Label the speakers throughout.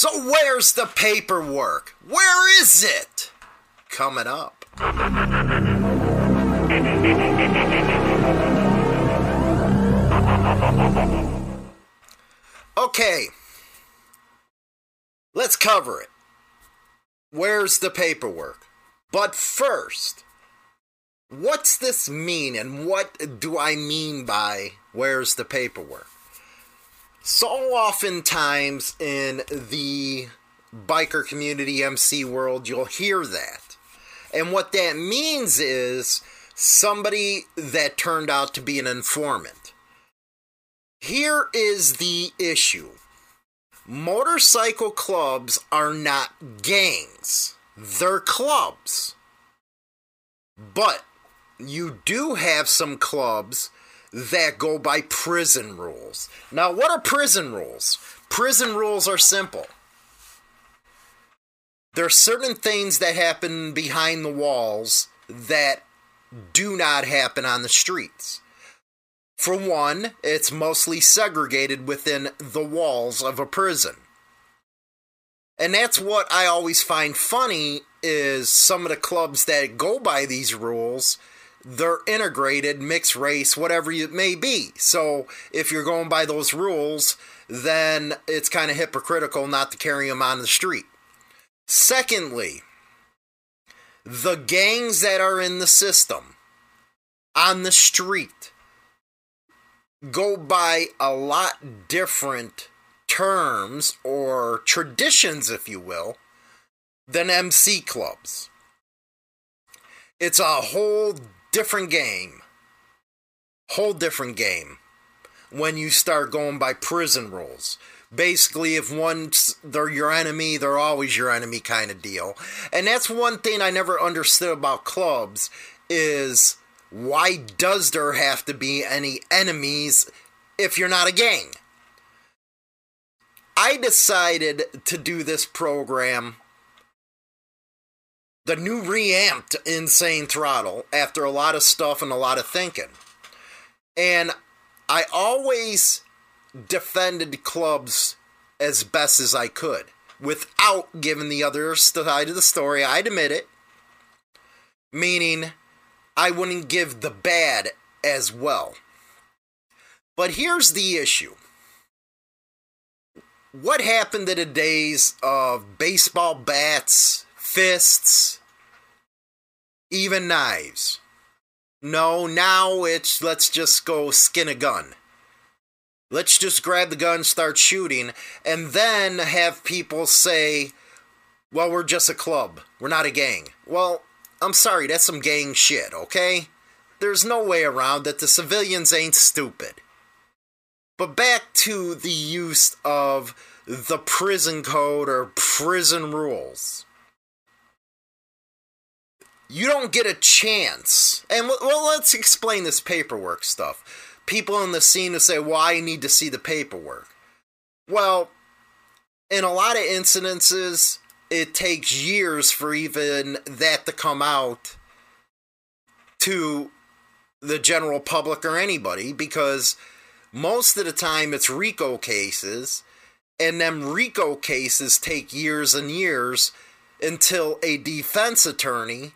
Speaker 1: So, where's the paperwork? Where is it? Coming up. Okay. Let's cover it. Where's the paperwork? But first, what's this mean and what do I mean by where's the paperwork? So oftentimes in the biker community MC world, you'll hear that. And what that means is somebody that turned out to be an informant. Here is the issue motorcycle clubs are not gangs, they're clubs. But you do have some clubs that go by prison rules. Now, what are prison rules? Prison rules are simple. There are certain things that happen behind the walls that do not happen on the streets. For one, it's mostly segregated within the walls of a prison. And that's what I always find funny is some of the clubs that go by these rules, they're integrated, mixed race, whatever it may be. So if you're going by those rules, then it's kind of hypocritical not to carry them on the street. Secondly, the gangs that are in the system on the street go by a lot different terms or traditions, if you will, than MC clubs. It's a whole different game. Whole different game when you start going by prison rules. Basically, if one's they're your enemy, they're always your enemy kind of deal. And that's one thing I never understood about clubs is why does there have to be any enemies if you're not a gang? I decided to do this program, the new reamped Insane Throttle, after a lot of stuff and a lot of thinking. And I always defended clubs as best as I could without giving the other side of the story. I'd admit it. Meaning, I wouldn't give the bad as well. But here's the issue. What happened to the days of baseball bats, fists, even knives? No, now it's let's just go skin a gun. Let's just grab the gun, start shooting, and then have people say, well, we're just a club. We're not a gang. Well, I'm sorry, that's some gang shit, okay? There's no way around that The civilians ain't stupid. But back to the use of the prison code or prison rules. You don't get a chance. And well, let's explain this paperwork stuff. People in the scene will say, well, I need to see the paperwork. Well, in a lot of incidences, it takes years for even that to come out to the general public or anybody because most of the time it's RICO cases, and them RICO cases take years and years until a defense attorney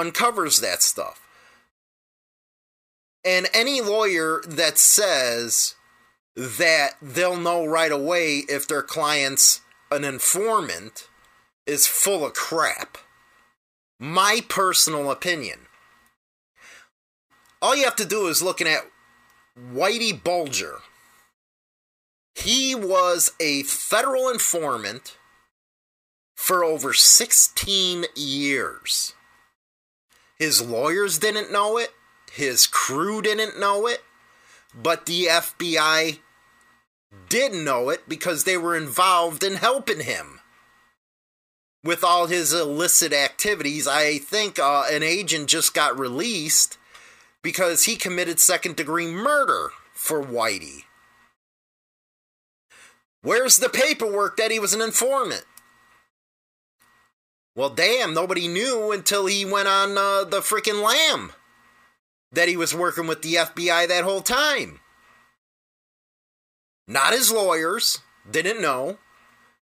Speaker 1: uncovers that stuff. And any lawyer that says that they'll know right away if their client's an informant is full of crap. My personal opinion. All you have to do is looking at Whitey Bulger. He was a federal informant for over 16 years. His lawyers didn't know it, his crew didn't know it, but the FBI did know it because they were involved in helping him with all his illicit activities. I think uh, an agent just got released because he committed second degree murder for Whitey. Where's the paperwork that he was an informant? Well, damn, nobody knew until he went on uh, the freaking lam that he was working with the FBI that whole time. Not his lawyers, didn't know.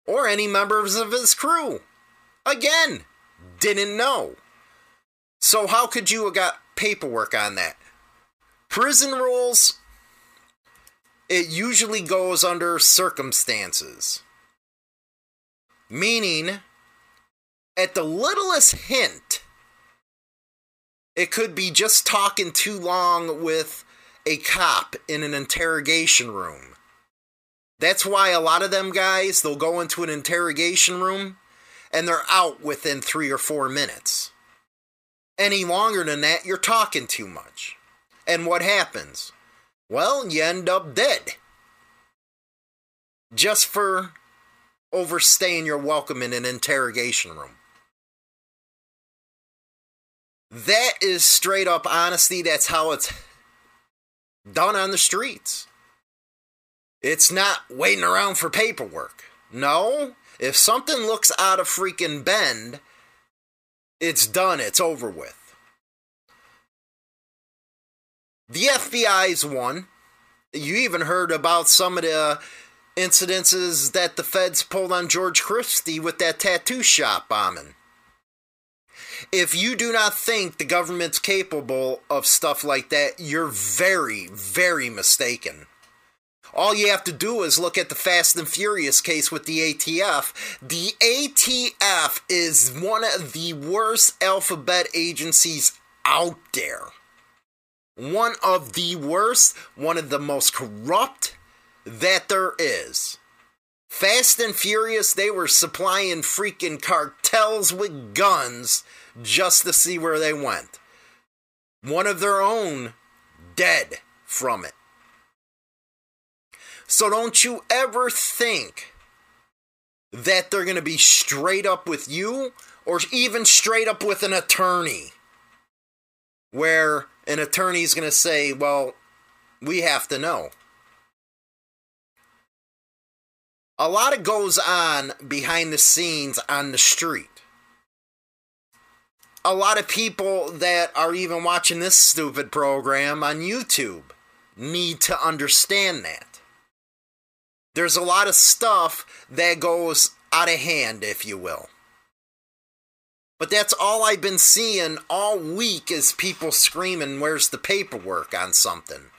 Speaker 1: or any members of his crew. Again, didn't know. So, how could you have got paperwork on that? Prison rules, it usually goes under circumstances. Meaning, at the littlest hint, it could be just talking too long with a cop in an interrogation room. That's why a lot of them guys, they'll go into an interrogation room and they're out within three or four minutes. Any longer than that, you're talking too much. And what happens? Well, you end up dead. Just for overstaying your welcome in an interrogation room. That is straight up honesty. That's how it's done on the streets. It's not waiting around for paperwork. No, if something looks out of freaking bend, it's done, it's over with. The FBI's one. You even heard about some of the incidences that the feds pulled on George Christie with that tattoo shop bombing. If you do not think the government's capable of stuff like that, you're very, very mistaken. All you have to do is look at the Fast and Furious case with the ATF. The ATF is one of the worst alphabet agencies out there. One of the worst, one of the most corrupt that there is. Fast and Furious, they were supplying freaking cartels with guns just to see where they went. One of their own dead from it. So don't you ever think that they're going to be straight up with you or even straight up with an attorney. Where an attorney is going to say, well, we have to know. A lot of goes on behind the scenes on the street a lot of people that are even watching this stupid program on YouTube need to understand that. There's a lot of stuff that goes out of hand, if you will. But that's all I've been seeing all week is people screaming, Where's the paperwork on something?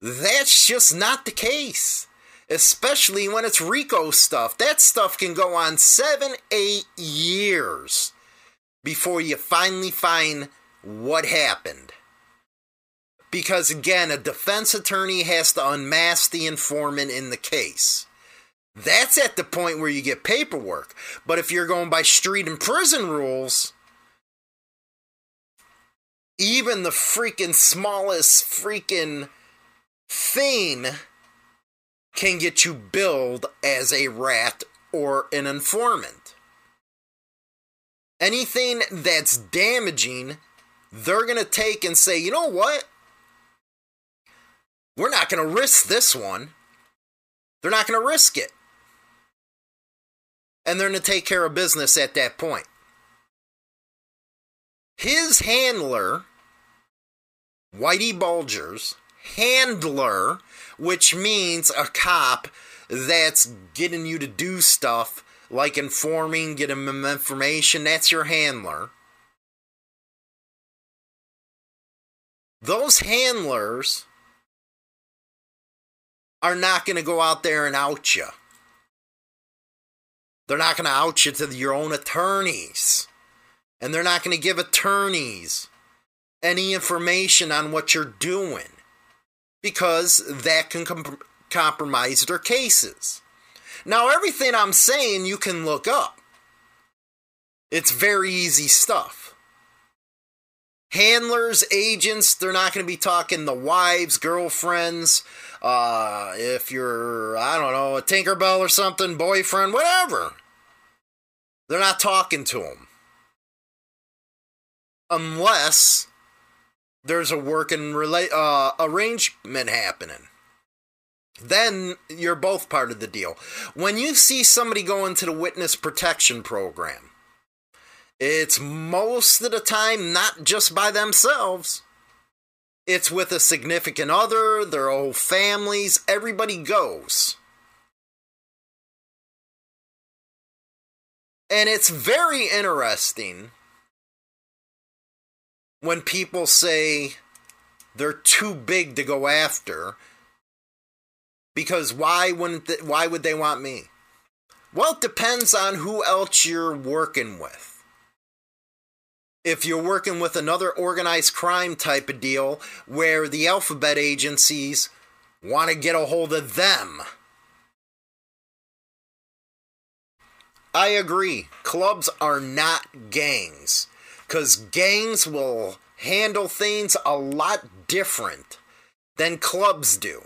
Speaker 1: That's just not the case. Especially when it's RICO stuff. That stuff can go on seven, eight years before you finally find what happened. Because again, a defense attorney has to unmask the informant in the case. That's at the point where you get paperwork. But if you're going by street and prison rules, even the freaking smallest freaking thing can get you billed as a rat or an informant anything that's damaging, they're going to take and say, you know what? We're not going to risk this one. They're not going to risk it. And they're going to take care of business at that point. His handler, Whitey Bulger's handler, which means a cop that's getting you to do stuff like informing, getting them information, that's your handler. Those handlers are not going to go out there and out you. They're not going to out you to your own attorneys. And they're not going to give attorneys any information on what you're doing because that can com- compromise their cases. Now, everything I'm saying you can look up. It's very easy stuff. Handlers, agents, they're not going to be talking the wives, girlfriends, uh, if you're, I don't know, a Tinkerbell or something, boyfriend, whatever. They're not talking to them. Unless there's a working rela- uh, arrangement happening then you're both part of the deal. When you see somebody go into the witness protection program, it's most of the time not just by themselves. It's with a significant other, their whole families, everybody goes. And it's very interesting when people say they're too big to go after because why wouldn't they, why would they want me? Well, it depends on who else you're working with. If you're working with another organized crime type of deal where the alphabet agencies want to get a hold of them. I agree. Clubs are not gangs because gangs will handle things a lot different than clubs do.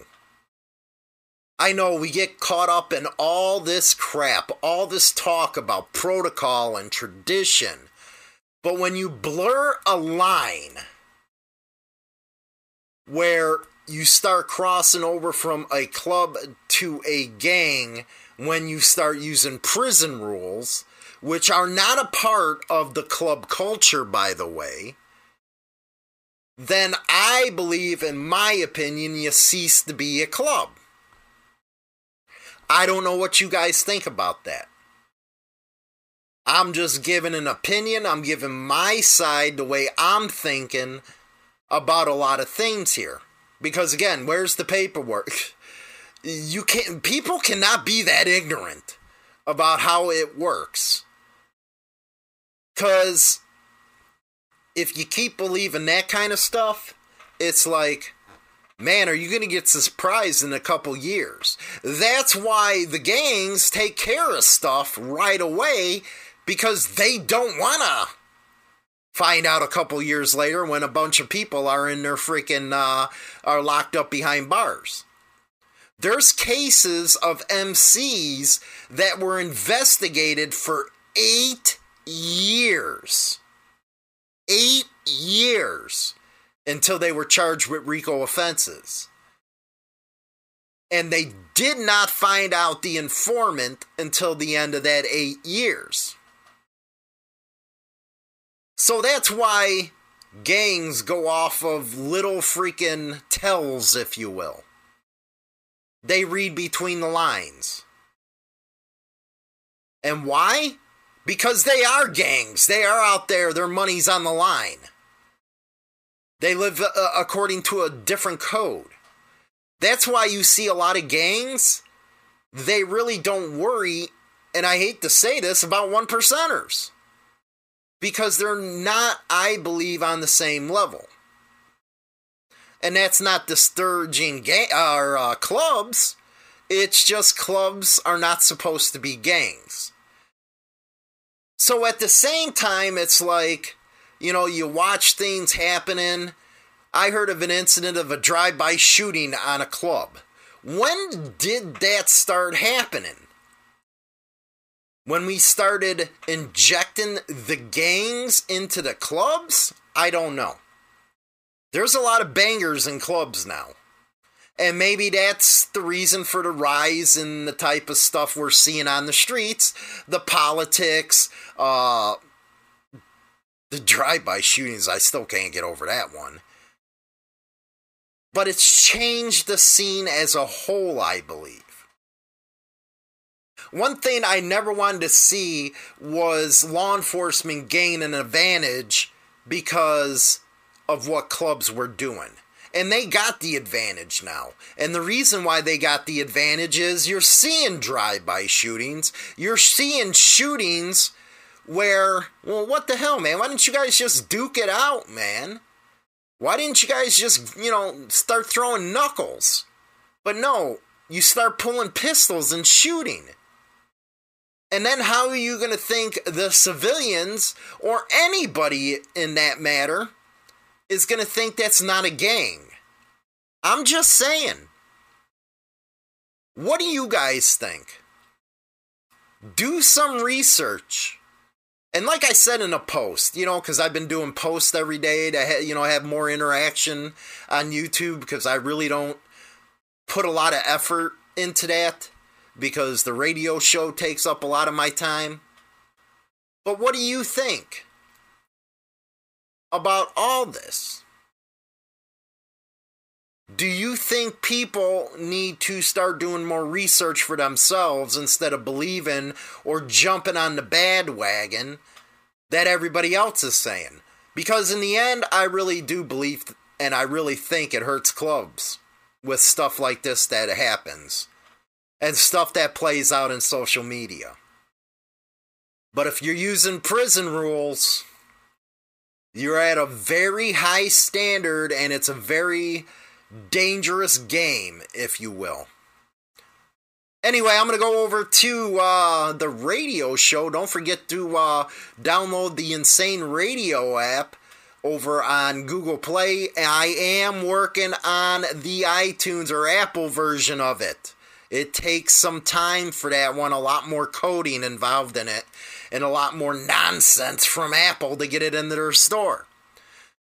Speaker 1: I know we get caught up in all this crap, all this talk about protocol and tradition. But when you blur a line where you start crossing over from a club to a gang when you start using prison rules, which are not a part of the club culture, by the way, then I believe, in my opinion, you cease to be a club. I don't know what you guys think about that. I'm just giving an opinion. I'm giving my side the way I'm thinking about a lot of things here. Because again, where's the paperwork? You can't people cannot be that ignorant about how it works. Cuz if you keep believing that kind of stuff, it's like man, are you going to get surprised in a couple years? That's why the gangs take care of stuff right away because they don't want to find out a couple years later when a bunch of people are in their freaking uh, are locked up behind bars. There's cases of MCs that were investigated for eight years. Eight years until they were charged with RICO offenses. And they did not find out the informant until the end of that eight years. So that's why gangs go off of little freaking tells, if you will. They read between the lines. And why? Because they are gangs. They are out there, their money's on the line. They live uh, according to a different code. That's why you see a lot of gangs, they really don't worry, and I hate to say this, about one percenters. Because they're not, I believe, on the same level. And that's not discouraging ga- or, uh, clubs. It's just clubs are not supposed to be gangs. So at the same time, it's like you know, you watch things happening. I heard of an incident of a drive by shooting on a club. When did that start happening? When we started injecting the gangs into the clubs? I don't know. There's a lot of bangers in clubs now. And maybe that's the reason for the rise in the type of stuff we're seeing on the streets the politics, uh, the drive-by shootings, I still can't get over that one. But it's changed the scene as a whole, I believe. One thing I never wanted to see was law enforcement gain an advantage because of what clubs were doing. And they got the advantage now. And the reason why they got the advantage is you're seeing drive by shootings, you're seeing shootings where, well, what the hell, man? Why didn't you guys just duke it out, man? Why didn't you guys just, you know, start throwing knuckles? But no, you start pulling pistols and shooting. And then how are you going to think the civilians or anybody in that matter is going to think that's not a gang? I'm just saying. What do you guys think? Do some research. And like I said in a post, you know, because I've been doing posts every day to ha- you know have more interaction on YouTube because I really don't put a lot of effort into that because the radio show takes up a lot of my time. But what do you think about all this? Do you think people need to start doing more research for themselves instead of believing or jumping on the bad wagon that everybody else is saying? Because in the end, I really do believe and I really think it hurts clubs with stuff like this that happens and stuff that plays out in social media. But if you're using prison rules, you're at a very high standard and it's a very dangerous game, if you will. Anyway, I'm going to go over to uh, the radio show. Don't forget to uh, download the Insane Radio app over on Google Play. I am working on the iTunes or Apple version of it. It takes some time for that one, a lot more coding involved in it, and a lot more nonsense from Apple to get it into their store.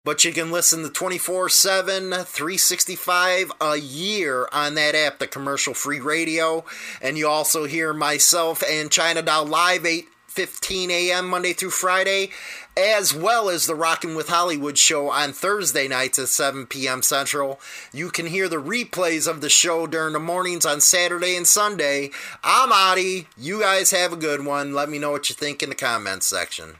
Speaker 1: But you can listen to 24 7, 365 a year on that app, the commercial free radio. And you also hear myself and China Doll live 8 15 a.m. Monday through Friday, as well as the Rockin' with Hollywood show on Thursday nights at 7 p.m. Central. You can hear the replays of the show during the mornings on Saturday and Sunday. I'm Adi. You guys have a good one. Let me know what you think in the comments section.